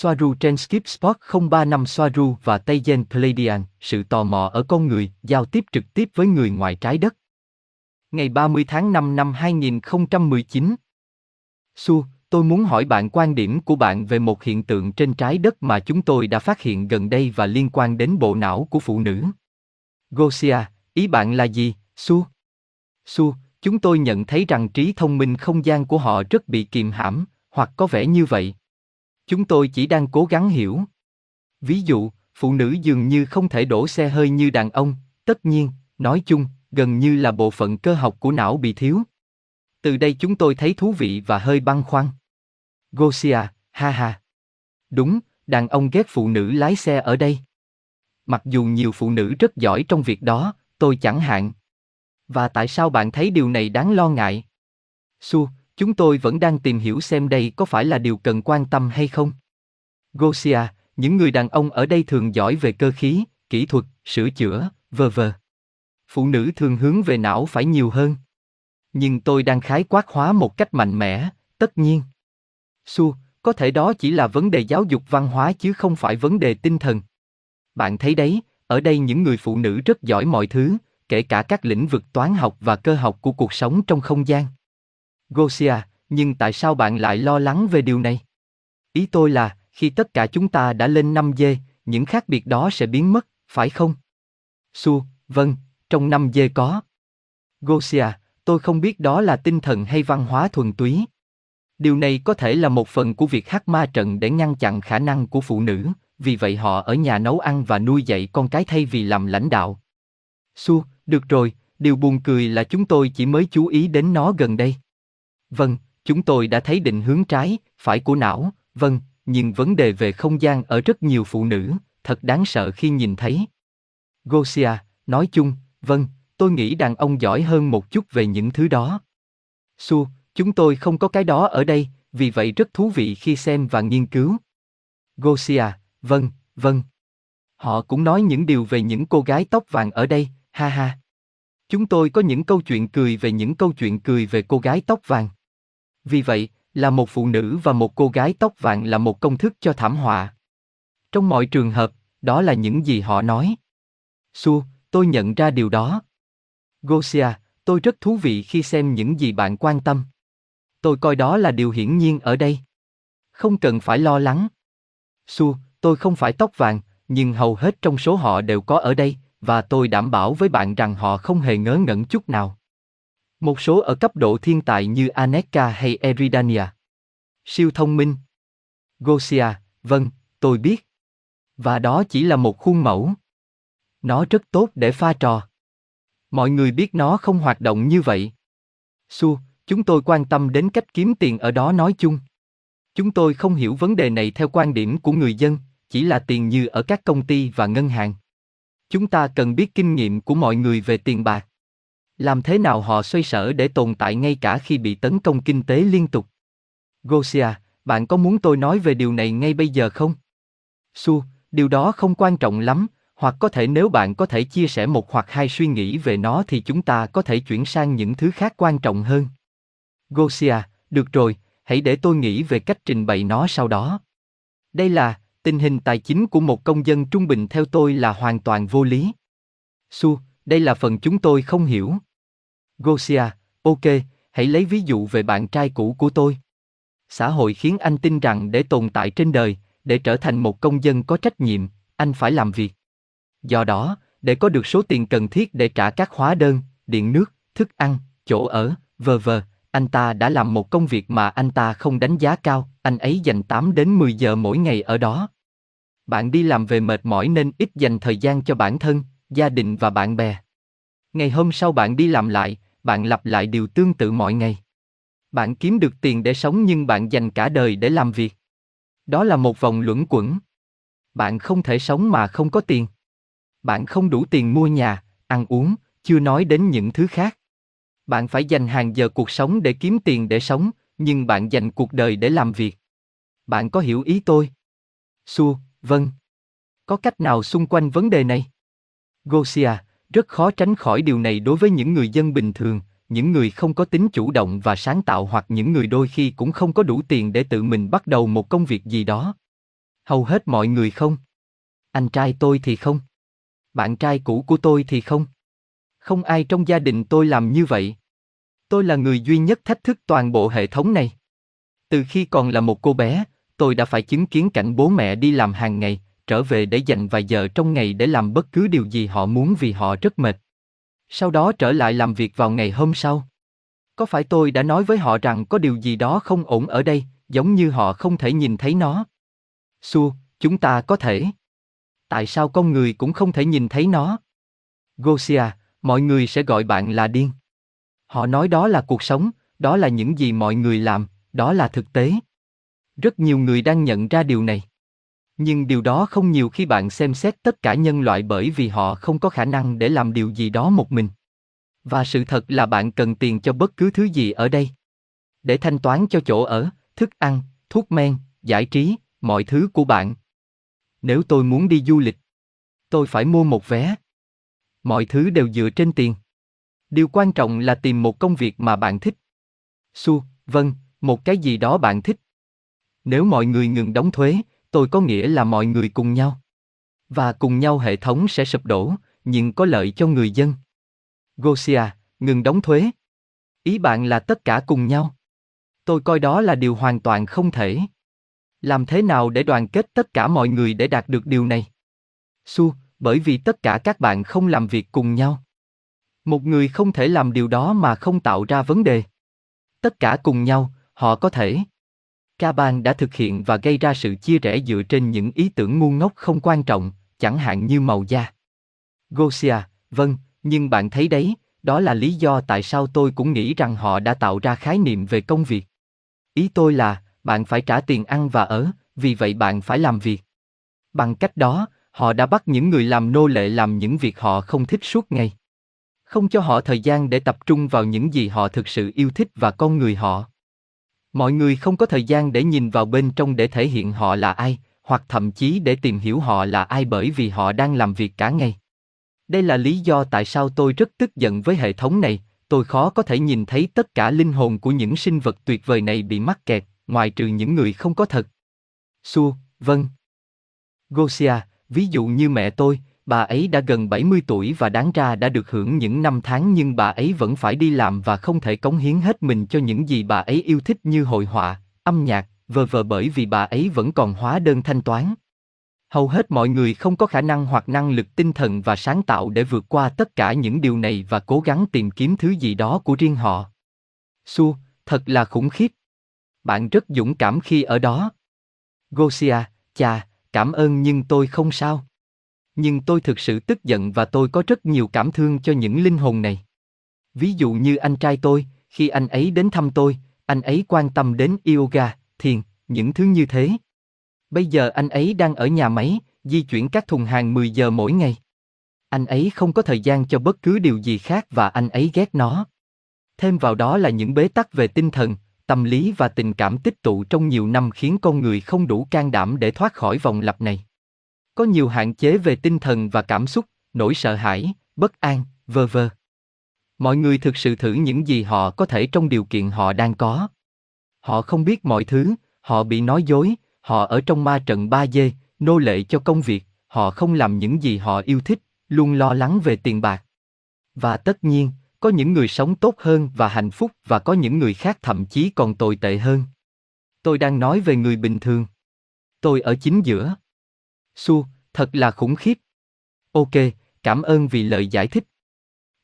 Soaru trên Skip Spot 035 Soaru và Tây Gen Palladian, sự tò mò ở con người, giao tiếp trực tiếp với người ngoài trái đất. Ngày 30 tháng 5 năm 2019 Su, tôi muốn hỏi bạn quan điểm của bạn về một hiện tượng trên trái đất mà chúng tôi đã phát hiện gần đây và liên quan đến bộ não của phụ nữ. Gosia, ý bạn là gì, Su? Su, chúng tôi nhận thấy rằng trí thông minh không gian của họ rất bị kiềm hãm, hoặc có vẻ như vậy. Chúng tôi chỉ đang cố gắng hiểu. Ví dụ, phụ nữ dường như không thể đổ xe hơi như đàn ông, tất nhiên, nói chung, gần như là bộ phận cơ học của não bị thiếu. Từ đây chúng tôi thấy thú vị và hơi băn khoăn. Gosia, ha ha. Đúng, đàn ông ghét phụ nữ lái xe ở đây. Mặc dù nhiều phụ nữ rất giỏi trong việc đó, tôi chẳng hạn. Và tại sao bạn thấy điều này đáng lo ngại? Su, chúng tôi vẫn đang tìm hiểu xem đây có phải là điều cần quan tâm hay không. Gosia, những người đàn ông ở đây thường giỏi về cơ khí, kỹ thuật, sửa chữa, vờ vờ. Phụ nữ thường hướng về não phải nhiều hơn. Nhưng tôi đang khái quát hóa một cách mạnh mẽ, tất nhiên. Su, có thể đó chỉ là vấn đề giáo dục văn hóa chứ không phải vấn đề tinh thần. Bạn thấy đấy, ở đây những người phụ nữ rất giỏi mọi thứ, kể cả các lĩnh vực toán học và cơ học của cuộc sống trong không gian. Gosia, nhưng tại sao bạn lại lo lắng về điều này? Ý tôi là, khi tất cả chúng ta đã lên 5 dê, những khác biệt đó sẽ biến mất, phải không? Su, vâng, trong 5 dê có. Gosia, tôi không biết đó là tinh thần hay văn hóa thuần túy. Điều này có thể là một phần của việc hát ma trận để ngăn chặn khả năng của phụ nữ, vì vậy họ ở nhà nấu ăn và nuôi dạy con cái thay vì làm lãnh đạo. Su, được rồi, điều buồn cười là chúng tôi chỉ mới chú ý đến nó gần đây. Vâng, chúng tôi đã thấy định hướng trái, phải của não, vâng, nhưng vấn đề về không gian ở rất nhiều phụ nữ, thật đáng sợ khi nhìn thấy. Gosia, nói chung, vâng, tôi nghĩ đàn ông giỏi hơn một chút về những thứ đó. Su, chúng tôi không có cái đó ở đây, vì vậy rất thú vị khi xem và nghiên cứu. Gosia, vâng, vâng. Họ cũng nói những điều về những cô gái tóc vàng ở đây, ha ha. Chúng tôi có những câu chuyện cười về những câu chuyện cười về cô gái tóc vàng. Vì vậy, là một phụ nữ và một cô gái tóc vàng là một công thức cho thảm họa. Trong mọi trường hợp, đó là những gì họ nói. Su, tôi nhận ra điều đó. Gosia, tôi rất thú vị khi xem những gì bạn quan tâm. Tôi coi đó là điều hiển nhiên ở đây. Không cần phải lo lắng. Su, tôi không phải tóc vàng, nhưng hầu hết trong số họ đều có ở đây, và tôi đảm bảo với bạn rằng họ không hề ngớ ngẩn chút nào. Một số ở cấp độ thiên tài như Aneka hay Eridania. Siêu thông minh. Gosia, vâng, tôi biết. Và đó chỉ là một khuôn mẫu. Nó rất tốt để pha trò. Mọi người biết nó không hoạt động như vậy. Su, chúng tôi quan tâm đến cách kiếm tiền ở đó nói chung. Chúng tôi không hiểu vấn đề này theo quan điểm của người dân, chỉ là tiền như ở các công ty và ngân hàng. Chúng ta cần biết kinh nghiệm của mọi người về tiền bạc. Làm thế nào họ xoay sở để tồn tại ngay cả khi bị tấn công kinh tế liên tục? Gosia, bạn có muốn tôi nói về điều này ngay bây giờ không? Su, điều đó không quan trọng lắm, hoặc có thể nếu bạn có thể chia sẻ một hoặc hai suy nghĩ về nó thì chúng ta có thể chuyển sang những thứ khác quan trọng hơn. Gosia, được rồi, hãy để tôi nghĩ về cách trình bày nó sau đó. Đây là, tình hình tài chính của một công dân trung bình theo tôi là hoàn toàn vô lý. Su, đây là phần chúng tôi không hiểu. Gosia, ok, hãy lấy ví dụ về bạn trai cũ của tôi. Xã hội khiến anh tin rằng để tồn tại trên đời, để trở thành một công dân có trách nhiệm, anh phải làm việc. Do đó, để có được số tiền cần thiết để trả các hóa đơn, điện nước, thức ăn, chỗ ở, vờ vờ, anh ta đã làm một công việc mà anh ta không đánh giá cao, anh ấy dành 8 đến 10 giờ mỗi ngày ở đó. Bạn đi làm về mệt mỏi nên ít dành thời gian cho bản thân, gia đình và bạn bè. Ngày hôm sau bạn đi làm lại, bạn lặp lại điều tương tự mọi ngày. Bạn kiếm được tiền để sống nhưng bạn dành cả đời để làm việc. Đó là một vòng luẩn quẩn. Bạn không thể sống mà không có tiền. Bạn không đủ tiền mua nhà, ăn uống, chưa nói đến những thứ khác. Bạn phải dành hàng giờ cuộc sống để kiếm tiền để sống, nhưng bạn dành cuộc đời để làm việc. Bạn có hiểu ý tôi? Su, vâng. Có cách nào xung quanh vấn đề này? Gosia, rất khó tránh khỏi điều này đối với những người dân bình thường, những người không có tính chủ động và sáng tạo hoặc những người đôi khi cũng không có đủ tiền để tự mình bắt đầu một công việc gì đó. Hầu hết mọi người không. Anh trai tôi thì không. Bạn trai cũ của tôi thì không. Không ai trong gia đình tôi làm như vậy. Tôi là người duy nhất thách thức toàn bộ hệ thống này. Từ khi còn là một cô bé, tôi đã phải chứng kiến cảnh bố mẹ đi làm hàng ngày, trở về để dành vài giờ trong ngày để làm bất cứ điều gì họ muốn vì họ rất mệt. Sau đó trở lại làm việc vào ngày hôm sau. Có phải tôi đã nói với họ rằng có điều gì đó không ổn ở đây, giống như họ không thể nhìn thấy nó? Su, chúng ta có thể. Tại sao con người cũng không thể nhìn thấy nó? Gosia, mọi người sẽ gọi bạn là điên. Họ nói đó là cuộc sống, đó là những gì mọi người làm, đó là thực tế. Rất nhiều người đang nhận ra điều này. Nhưng điều đó không nhiều khi bạn xem xét tất cả nhân loại bởi vì họ không có khả năng để làm điều gì đó một mình. Và sự thật là bạn cần tiền cho bất cứ thứ gì ở đây. Để thanh toán cho chỗ ở, thức ăn, thuốc men, giải trí, mọi thứ của bạn. Nếu tôi muốn đi du lịch, tôi phải mua một vé. Mọi thứ đều dựa trên tiền. Điều quan trọng là tìm một công việc mà bạn thích. Su, vâng, một cái gì đó bạn thích. Nếu mọi người ngừng đóng thuế, tôi có nghĩa là mọi người cùng nhau. Và cùng nhau hệ thống sẽ sụp đổ, nhưng có lợi cho người dân. Gosia, ngừng đóng thuế. Ý bạn là tất cả cùng nhau. Tôi coi đó là điều hoàn toàn không thể. Làm thế nào để đoàn kết tất cả mọi người để đạt được điều này? Su, bởi vì tất cả các bạn không làm việc cùng nhau. Một người không thể làm điều đó mà không tạo ra vấn đề. Tất cả cùng nhau, họ có thể. Ca Bang đã thực hiện và gây ra sự chia rẽ dựa trên những ý tưởng ngu ngốc không quan trọng, chẳng hạn như màu da. Gosia, vâng, nhưng bạn thấy đấy, đó là lý do tại sao tôi cũng nghĩ rằng họ đã tạo ra khái niệm về công việc. Ý tôi là, bạn phải trả tiền ăn và ở, vì vậy bạn phải làm việc. Bằng cách đó, họ đã bắt những người làm nô lệ làm những việc họ không thích suốt ngày. Không cho họ thời gian để tập trung vào những gì họ thực sự yêu thích và con người họ. Mọi người không có thời gian để nhìn vào bên trong để thể hiện họ là ai, hoặc thậm chí để tìm hiểu họ là ai bởi vì họ đang làm việc cả ngày. Đây là lý do tại sao tôi rất tức giận với hệ thống này, tôi khó có thể nhìn thấy tất cả linh hồn của những sinh vật tuyệt vời này bị mắc kẹt, ngoài trừ những người không có thật. Su, vâng. Gosia, ví dụ như mẹ tôi, bà ấy đã gần 70 tuổi và đáng ra đã được hưởng những năm tháng nhưng bà ấy vẫn phải đi làm và không thể cống hiến hết mình cho những gì bà ấy yêu thích như hội họa, âm nhạc, vờ vờ bởi vì bà ấy vẫn còn hóa đơn thanh toán. Hầu hết mọi người không có khả năng hoặc năng lực tinh thần và sáng tạo để vượt qua tất cả những điều này và cố gắng tìm kiếm thứ gì đó của riêng họ. Su, thật là khủng khiếp. Bạn rất dũng cảm khi ở đó. Gosia, chà, cảm ơn nhưng tôi không sao. Nhưng tôi thực sự tức giận và tôi có rất nhiều cảm thương cho những linh hồn này. Ví dụ như anh trai tôi, khi anh ấy đến thăm tôi, anh ấy quan tâm đến yoga, thiền, những thứ như thế. Bây giờ anh ấy đang ở nhà máy, di chuyển các thùng hàng 10 giờ mỗi ngày. Anh ấy không có thời gian cho bất cứ điều gì khác và anh ấy ghét nó. Thêm vào đó là những bế tắc về tinh thần, tâm lý và tình cảm tích tụ trong nhiều năm khiến con người không đủ can đảm để thoát khỏi vòng lặp này. Có nhiều hạn chế về tinh thần và cảm xúc, nỗi sợ hãi, bất an, vơ vơ. Mọi người thực sự thử những gì họ có thể trong điều kiện họ đang có. Họ không biết mọi thứ, họ bị nói dối, họ ở trong ma trận ba dê, nô lệ cho công việc, họ không làm những gì họ yêu thích, luôn lo lắng về tiền bạc. Và tất nhiên, có những người sống tốt hơn và hạnh phúc và có những người khác thậm chí còn tồi tệ hơn. Tôi đang nói về người bình thường. Tôi ở chính giữa. Su, thật là khủng khiếp. Ok, cảm ơn vì lời giải thích.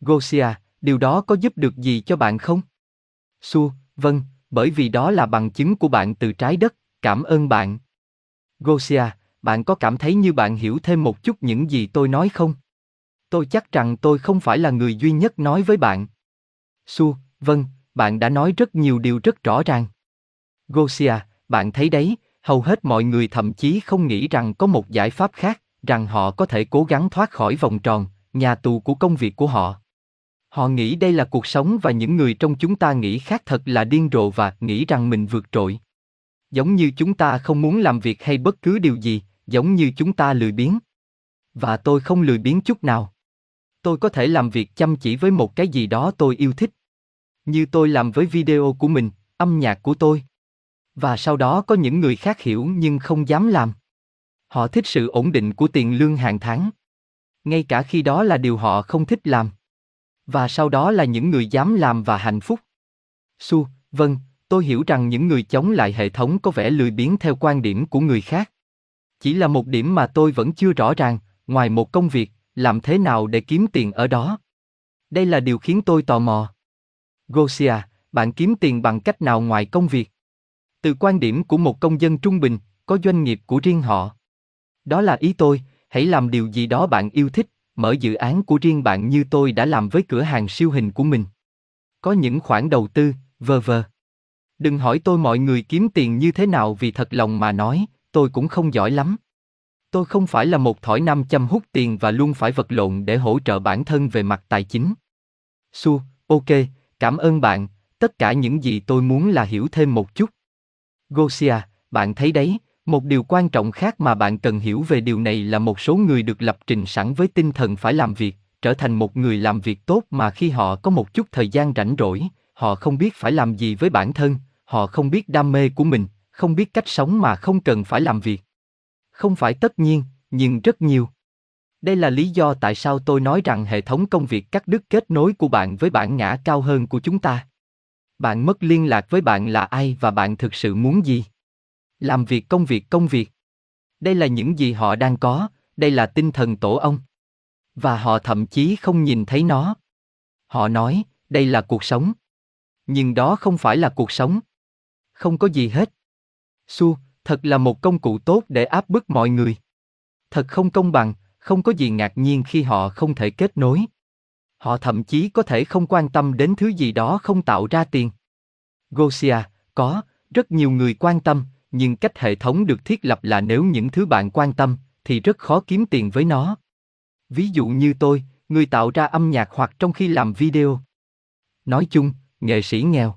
Gosia, điều đó có giúp được gì cho bạn không? Su, vâng, bởi vì đó là bằng chứng của bạn từ trái đất, cảm ơn bạn. Gosia, bạn có cảm thấy như bạn hiểu thêm một chút những gì tôi nói không? Tôi chắc rằng tôi không phải là người duy nhất nói với bạn. Su, vâng, bạn đã nói rất nhiều điều rất rõ ràng. Gosia, bạn thấy đấy, hầu hết mọi người thậm chí không nghĩ rằng có một giải pháp khác, rằng họ có thể cố gắng thoát khỏi vòng tròn, nhà tù của công việc của họ. Họ nghĩ đây là cuộc sống và những người trong chúng ta nghĩ khác thật là điên rồ và nghĩ rằng mình vượt trội. Giống như chúng ta không muốn làm việc hay bất cứ điều gì, giống như chúng ta lười biếng. Và tôi không lười biếng chút nào. Tôi có thể làm việc chăm chỉ với một cái gì đó tôi yêu thích. Như tôi làm với video của mình, âm nhạc của tôi. Và sau đó có những người khác hiểu nhưng không dám làm. Họ thích sự ổn định của tiền lương hàng tháng. Ngay cả khi đó là điều họ không thích làm. Và sau đó là những người dám làm và hạnh phúc. Su, vâng, tôi hiểu rằng những người chống lại hệ thống có vẻ lười biếng theo quan điểm của người khác. Chỉ là một điểm mà tôi vẫn chưa rõ ràng, ngoài một công việc, làm thế nào để kiếm tiền ở đó? Đây là điều khiến tôi tò mò. Gosia, bạn kiếm tiền bằng cách nào ngoài công việc? Từ quan điểm của một công dân trung bình, có doanh nghiệp của riêng họ. Đó là ý tôi, hãy làm điều gì đó bạn yêu thích, mở dự án của riêng bạn như tôi đã làm với cửa hàng siêu hình của mình. Có những khoản đầu tư, vờ vờ. Đừng hỏi tôi mọi người kiếm tiền như thế nào vì thật lòng mà nói, tôi cũng không giỏi lắm. Tôi không phải là một thỏi nam châm hút tiền và luôn phải vật lộn để hỗ trợ bản thân về mặt tài chính. Su, ok, cảm ơn bạn, tất cả những gì tôi muốn là hiểu thêm một chút. Gosia, bạn thấy đấy, một điều quan trọng khác mà bạn cần hiểu về điều này là một số người được lập trình sẵn với tinh thần phải làm việc, trở thành một người làm việc tốt mà khi họ có một chút thời gian rảnh rỗi, họ không biết phải làm gì với bản thân, họ không biết đam mê của mình, không biết cách sống mà không cần phải làm việc. Không phải tất nhiên, nhưng rất nhiều. Đây là lý do tại sao tôi nói rằng hệ thống công việc cắt đứt kết nối của bạn với bản ngã cao hơn của chúng ta. Bạn mất liên lạc với bạn là ai và bạn thực sự muốn gì? Làm việc công việc công việc. Đây là những gì họ đang có, đây là tinh thần tổ ông. Và họ thậm chí không nhìn thấy nó. Họ nói, đây là cuộc sống. Nhưng đó không phải là cuộc sống. Không có gì hết. Su, thật là một công cụ tốt để áp bức mọi người. Thật không công bằng, không có gì ngạc nhiên khi họ không thể kết nối. Họ thậm chí có thể không quan tâm đến thứ gì đó không tạo ra tiền. Gosia, có, rất nhiều người quan tâm, nhưng cách hệ thống được thiết lập là nếu những thứ bạn quan tâm, thì rất khó kiếm tiền với nó. Ví dụ như tôi, người tạo ra âm nhạc hoặc trong khi làm video. Nói chung, nghệ sĩ nghèo.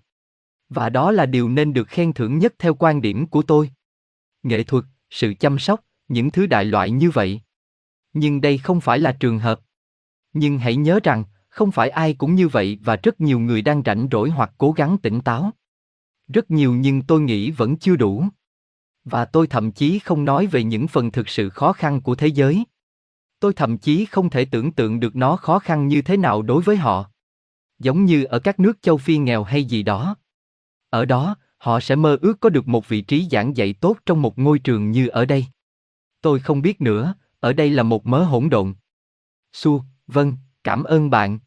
Và đó là điều nên được khen thưởng nhất theo quan điểm của tôi. Nghệ thuật, sự chăm sóc, những thứ đại loại như vậy. Nhưng đây không phải là trường hợp. Nhưng hãy nhớ rằng, không phải ai cũng như vậy và rất nhiều người đang rảnh rỗi hoặc cố gắng tỉnh táo. Rất nhiều nhưng tôi nghĩ vẫn chưa đủ. Và tôi thậm chí không nói về những phần thực sự khó khăn của thế giới. Tôi thậm chí không thể tưởng tượng được nó khó khăn như thế nào đối với họ. Giống như ở các nước châu Phi nghèo hay gì đó. Ở đó, họ sẽ mơ ước có được một vị trí giảng dạy tốt trong một ngôi trường như ở đây. Tôi không biết nữa, ở đây là một mớ hỗn độn. Su, vâng, cảm ơn bạn.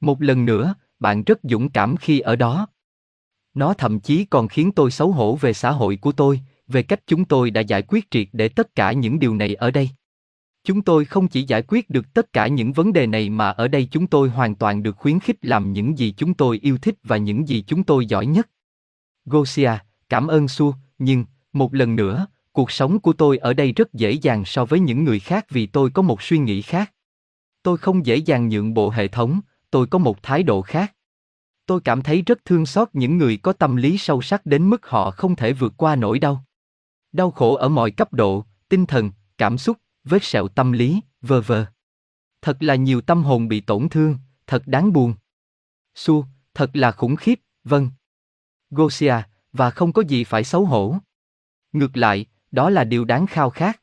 Một lần nữa, bạn rất dũng cảm khi ở đó. Nó thậm chí còn khiến tôi xấu hổ về xã hội của tôi, về cách chúng tôi đã giải quyết triệt để tất cả những điều này ở đây. Chúng tôi không chỉ giải quyết được tất cả những vấn đề này mà ở đây chúng tôi hoàn toàn được khuyến khích làm những gì chúng tôi yêu thích và những gì chúng tôi giỏi nhất. Gosia, cảm ơn Su, nhưng, một lần nữa, cuộc sống của tôi ở đây rất dễ dàng so với những người khác vì tôi có một suy nghĩ khác. Tôi không dễ dàng nhượng bộ hệ thống, tôi có một thái độ khác. Tôi cảm thấy rất thương xót những người có tâm lý sâu sắc đến mức họ không thể vượt qua nỗi đau. Đau khổ ở mọi cấp độ, tinh thần, cảm xúc, vết sẹo tâm lý, vờ vờ. Thật là nhiều tâm hồn bị tổn thương, thật đáng buồn. Su, thật là khủng khiếp, vâng. Gosia, và không có gì phải xấu hổ. Ngược lại, đó là điều đáng khao khát.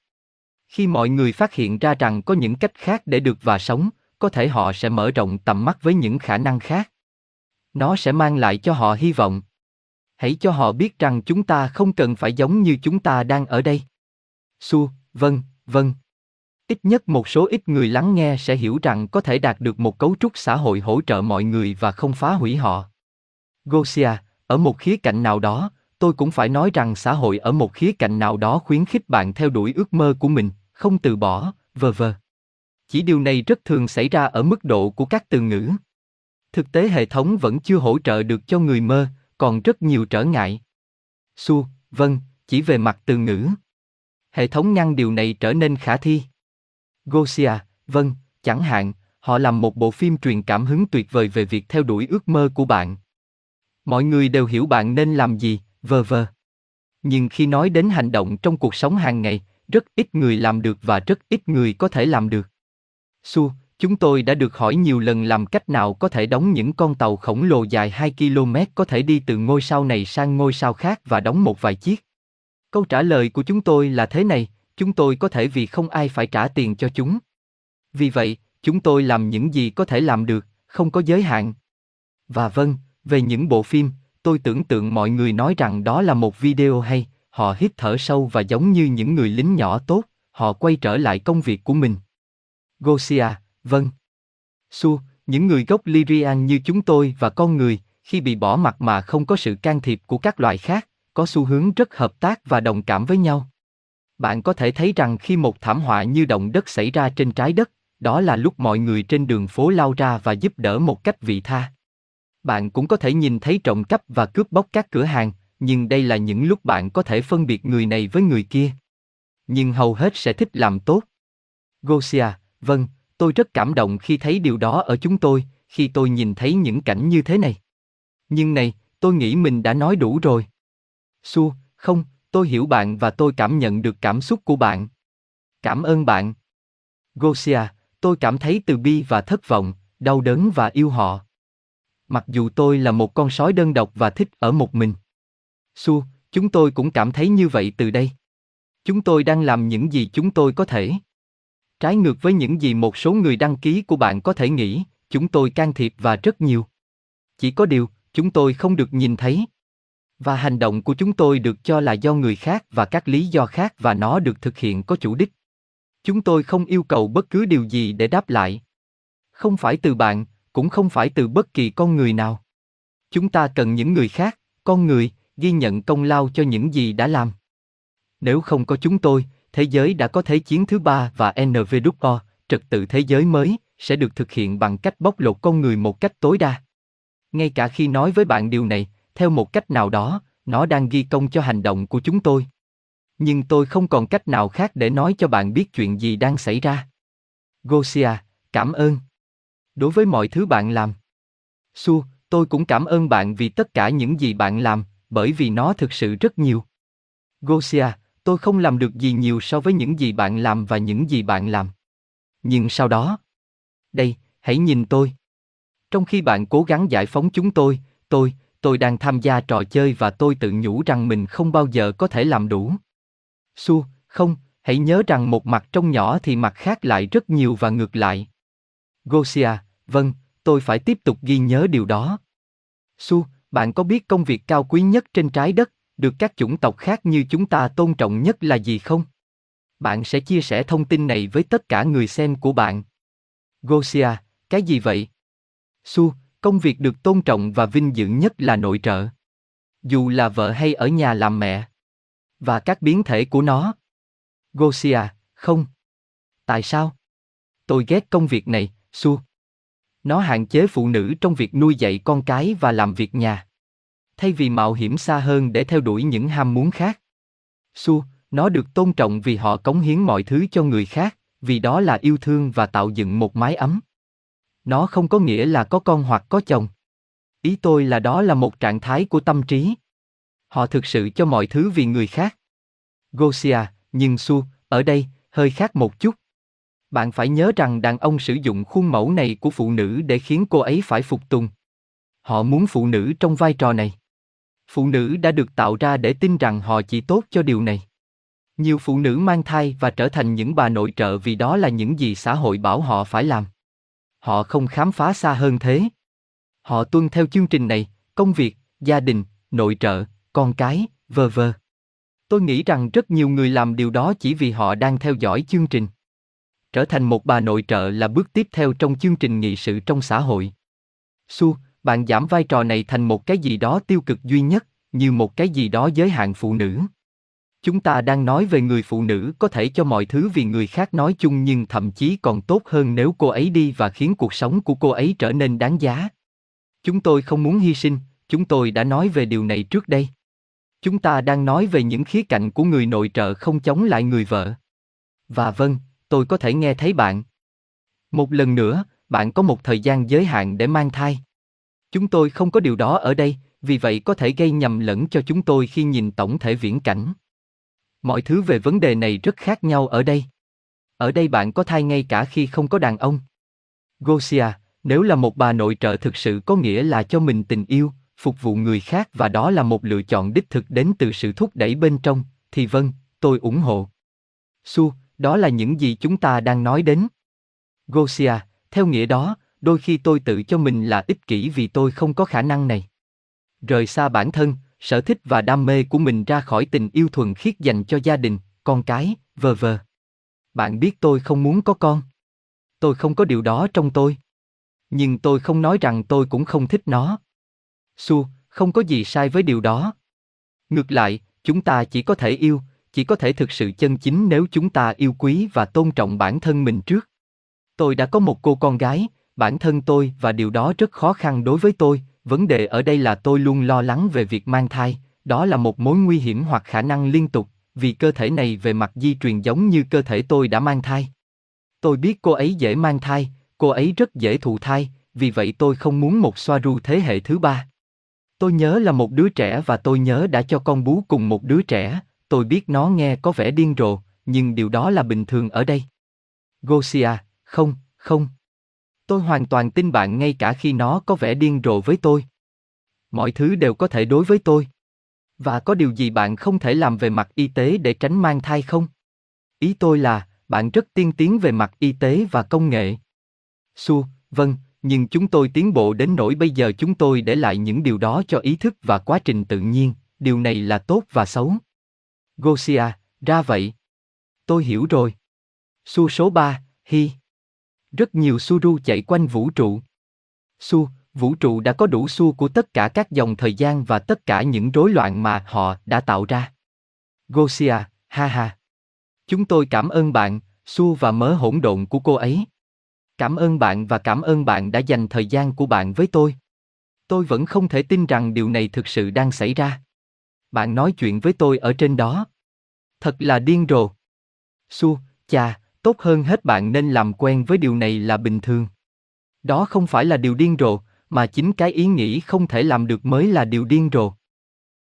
Khi mọi người phát hiện ra rằng có những cách khác để được và sống, có thể họ sẽ mở rộng tầm mắt với những khả năng khác. Nó sẽ mang lại cho họ hy vọng. Hãy cho họ biết rằng chúng ta không cần phải giống như chúng ta đang ở đây. Su, vâng, vâng. Ít nhất một số ít người lắng nghe sẽ hiểu rằng có thể đạt được một cấu trúc xã hội hỗ trợ mọi người và không phá hủy họ. Gosia, ở một khía cạnh nào đó, tôi cũng phải nói rằng xã hội ở một khía cạnh nào đó khuyến khích bạn theo đuổi ước mơ của mình, không từ bỏ, vờ vờ. Chỉ điều này rất thường xảy ra ở mức độ của các từ ngữ. Thực tế hệ thống vẫn chưa hỗ trợ được cho người mơ, còn rất nhiều trở ngại. Su, vâng, chỉ về mặt từ ngữ. Hệ thống ngăn điều này trở nên khả thi. Gosia, vâng, chẳng hạn, họ làm một bộ phim truyền cảm hứng tuyệt vời về việc theo đuổi ước mơ của bạn. Mọi người đều hiểu bạn nên làm gì, vờ vờ. Nhưng khi nói đến hành động trong cuộc sống hàng ngày, rất ít người làm được và rất ít người có thể làm được. Su, chúng tôi đã được hỏi nhiều lần làm cách nào có thể đóng những con tàu khổng lồ dài 2 km có thể đi từ ngôi sao này sang ngôi sao khác và đóng một vài chiếc. Câu trả lời của chúng tôi là thế này, chúng tôi có thể vì không ai phải trả tiền cho chúng. Vì vậy, chúng tôi làm những gì có thể làm được, không có giới hạn. Và vâng, về những bộ phim, tôi tưởng tượng mọi người nói rằng đó là một video hay, họ hít thở sâu và giống như những người lính nhỏ tốt, họ quay trở lại công việc của mình. Gosia, vâng. Su, những người gốc Lyrian như chúng tôi và con người, khi bị bỏ mặt mà không có sự can thiệp của các loài khác, có xu hướng rất hợp tác và đồng cảm với nhau. Bạn có thể thấy rằng khi một thảm họa như động đất xảy ra trên trái đất, đó là lúc mọi người trên đường phố lao ra và giúp đỡ một cách vị tha. Bạn cũng có thể nhìn thấy trộm cắp và cướp bóc các cửa hàng, nhưng đây là những lúc bạn có thể phân biệt người này với người kia. Nhưng hầu hết sẽ thích làm tốt. Gosia, vâng, tôi rất cảm động khi thấy điều đó ở chúng tôi, khi tôi nhìn thấy những cảnh như thế này. Nhưng này, tôi nghĩ mình đã nói đủ rồi. Su, không, tôi hiểu bạn và tôi cảm nhận được cảm xúc của bạn. Cảm ơn bạn. Gosia, tôi cảm thấy từ bi và thất vọng, đau đớn và yêu họ. Mặc dù tôi là một con sói đơn độc và thích ở một mình. Su, chúng tôi cũng cảm thấy như vậy từ đây. Chúng tôi đang làm những gì chúng tôi có thể. Trái ngược với những gì một số người đăng ký của bạn có thể nghĩ, chúng tôi can thiệp và rất nhiều. Chỉ có điều, chúng tôi không được nhìn thấy. Và hành động của chúng tôi được cho là do người khác và các lý do khác và nó được thực hiện có chủ đích. Chúng tôi không yêu cầu bất cứ điều gì để đáp lại. Không phải từ bạn, cũng không phải từ bất kỳ con người nào. Chúng ta cần những người khác, con người, ghi nhận công lao cho những gì đã làm. Nếu không có chúng tôi, thế giới đã có thế chiến thứ ba và NVWO, trật tự thế giới mới, sẽ được thực hiện bằng cách bóc lột con người một cách tối đa. Ngay cả khi nói với bạn điều này, theo một cách nào đó, nó đang ghi công cho hành động của chúng tôi. Nhưng tôi không còn cách nào khác để nói cho bạn biết chuyện gì đang xảy ra. Gosia, cảm ơn. Đối với mọi thứ bạn làm. Su, tôi cũng cảm ơn bạn vì tất cả những gì bạn làm, bởi vì nó thực sự rất nhiều. Gosia, tôi không làm được gì nhiều so với những gì bạn làm và những gì bạn làm. Nhưng sau đó, đây, hãy nhìn tôi. Trong khi bạn cố gắng giải phóng chúng tôi, tôi, tôi đang tham gia trò chơi và tôi tự nhủ rằng mình không bao giờ có thể làm đủ. Su, không, hãy nhớ rằng một mặt trong nhỏ thì mặt khác lại rất nhiều và ngược lại. Gosia, vâng, tôi phải tiếp tục ghi nhớ điều đó. Su, bạn có biết công việc cao quý nhất trên trái đất, được các chủng tộc khác như chúng ta tôn trọng nhất là gì không? Bạn sẽ chia sẻ thông tin này với tất cả người xem của bạn. Gosia, cái gì vậy? Su, công việc được tôn trọng và vinh dự nhất là nội trợ. Dù là vợ hay ở nhà làm mẹ. Và các biến thể của nó. Gosia, không. Tại sao? Tôi ghét công việc này, Su. Nó hạn chế phụ nữ trong việc nuôi dạy con cái và làm việc nhà. Thay vì mạo hiểm xa hơn để theo đuổi những ham muốn khác. Su, nó được tôn trọng vì họ cống hiến mọi thứ cho người khác, vì đó là yêu thương và tạo dựng một mái ấm. Nó không có nghĩa là có con hoặc có chồng. Ý tôi là đó là một trạng thái của tâm trí. Họ thực sự cho mọi thứ vì người khác. Gosia, nhưng Su, ở đây, hơi khác một chút. Bạn phải nhớ rằng đàn ông sử dụng khuôn mẫu này của phụ nữ để khiến cô ấy phải phục tùng. Họ muốn phụ nữ trong vai trò này. Phụ nữ đã được tạo ra để tin rằng họ chỉ tốt cho điều này. Nhiều phụ nữ mang thai và trở thành những bà nội trợ vì đó là những gì xã hội bảo họ phải làm. Họ không khám phá xa hơn thế. Họ tuân theo chương trình này, công việc, gia đình, nội trợ, con cái, vơ vơ. Tôi nghĩ rằng rất nhiều người làm điều đó chỉ vì họ đang theo dõi chương trình. Trở thành một bà nội trợ là bước tiếp theo trong chương trình nghị sự trong xã hội. Su, bạn giảm vai trò này thành một cái gì đó tiêu cực duy nhất, như một cái gì đó giới hạn phụ nữ. Chúng ta đang nói về người phụ nữ có thể cho mọi thứ vì người khác nói chung nhưng thậm chí còn tốt hơn nếu cô ấy đi và khiến cuộc sống của cô ấy trở nên đáng giá. Chúng tôi không muốn hy sinh, chúng tôi đã nói về điều này trước đây. Chúng ta đang nói về những khía cạnh của người nội trợ không chống lại người vợ. Và vâng, tôi có thể nghe thấy bạn. Một lần nữa, bạn có một thời gian giới hạn để mang thai. Chúng tôi không có điều đó ở đây, vì vậy có thể gây nhầm lẫn cho chúng tôi khi nhìn tổng thể viễn cảnh. Mọi thứ về vấn đề này rất khác nhau ở đây. Ở đây bạn có thai ngay cả khi không có đàn ông. Gosia, nếu là một bà nội trợ thực sự có nghĩa là cho mình tình yêu, phục vụ người khác và đó là một lựa chọn đích thực đến từ sự thúc đẩy bên trong, thì vâng, tôi ủng hộ. Su, đó là những gì chúng ta đang nói đến. Gosia, theo nghĩa đó, đôi khi tôi tự cho mình là ích kỷ vì tôi không có khả năng này. Rời xa bản thân, sở thích và đam mê của mình ra khỏi tình yêu thuần khiết dành cho gia đình, con cái, vờ vờ. Bạn biết tôi không muốn có con. Tôi không có điều đó trong tôi. Nhưng tôi không nói rằng tôi cũng không thích nó. Su, không có gì sai với điều đó. Ngược lại, chúng ta chỉ có thể yêu, chỉ có thể thực sự chân chính nếu chúng ta yêu quý và tôn trọng bản thân mình trước. Tôi đã có một cô con gái, bản thân tôi và điều đó rất khó khăn đối với tôi, vấn đề ở đây là tôi luôn lo lắng về việc mang thai, đó là một mối nguy hiểm hoặc khả năng liên tục, vì cơ thể này về mặt di truyền giống như cơ thể tôi đã mang thai. Tôi biết cô ấy dễ mang thai, cô ấy rất dễ thụ thai, vì vậy tôi không muốn một xoa ru thế hệ thứ ba. Tôi nhớ là một đứa trẻ và tôi nhớ đã cho con bú cùng một đứa trẻ, tôi biết nó nghe có vẻ điên rồ, nhưng điều đó là bình thường ở đây. Gosia, không, không. Tôi hoàn toàn tin bạn ngay cả khi nó có vẻ điên rồ với tôi. Mọi thứ đều có thể đối với tôi. Và có điều gì bạn không thể làm về mặt y tế để tránh mang thai không? Ý tôi là, bạn rất tiên tiến về mặt y tế và công nghệ. Su, vâng, nhưng chúng tôi tiến bộ đến nỗi bây giờ chúng tôi để lại những điều đó cho ý thức và quá trình tự nhiên, điều này là tốt và xấu. Gosia, ra vậy. Tôi hiểu rồi. Su số 3, Hi. Rất nhiều Suru chạy quanh vũ trụ. Su, vũ trụ đã có đủ su của tất cả các dòng thời gian và tất cả những rối loạn mà họ đã tạo ra. Gosia, ha ha. Chúng tôi cảm ơn bạn, su và mớ hỗn độn của cô ấy. Cảm ơn bạn và cảm ơn bạn đã dành thời gian của bạn với tôi. Tôi vẫn không thể tin rằng điều này thực sự đang xảy ra. Bạn nói chuyện với tôi ở trên đó. Thật là điên rồ. Su, cha, tốt hơn hết bạn nên làm quen với điều này là bình thường. Đó không phải là điều điên rồ, mà chính cái ý nghĩ không thể làm được mới là điều điên rồ.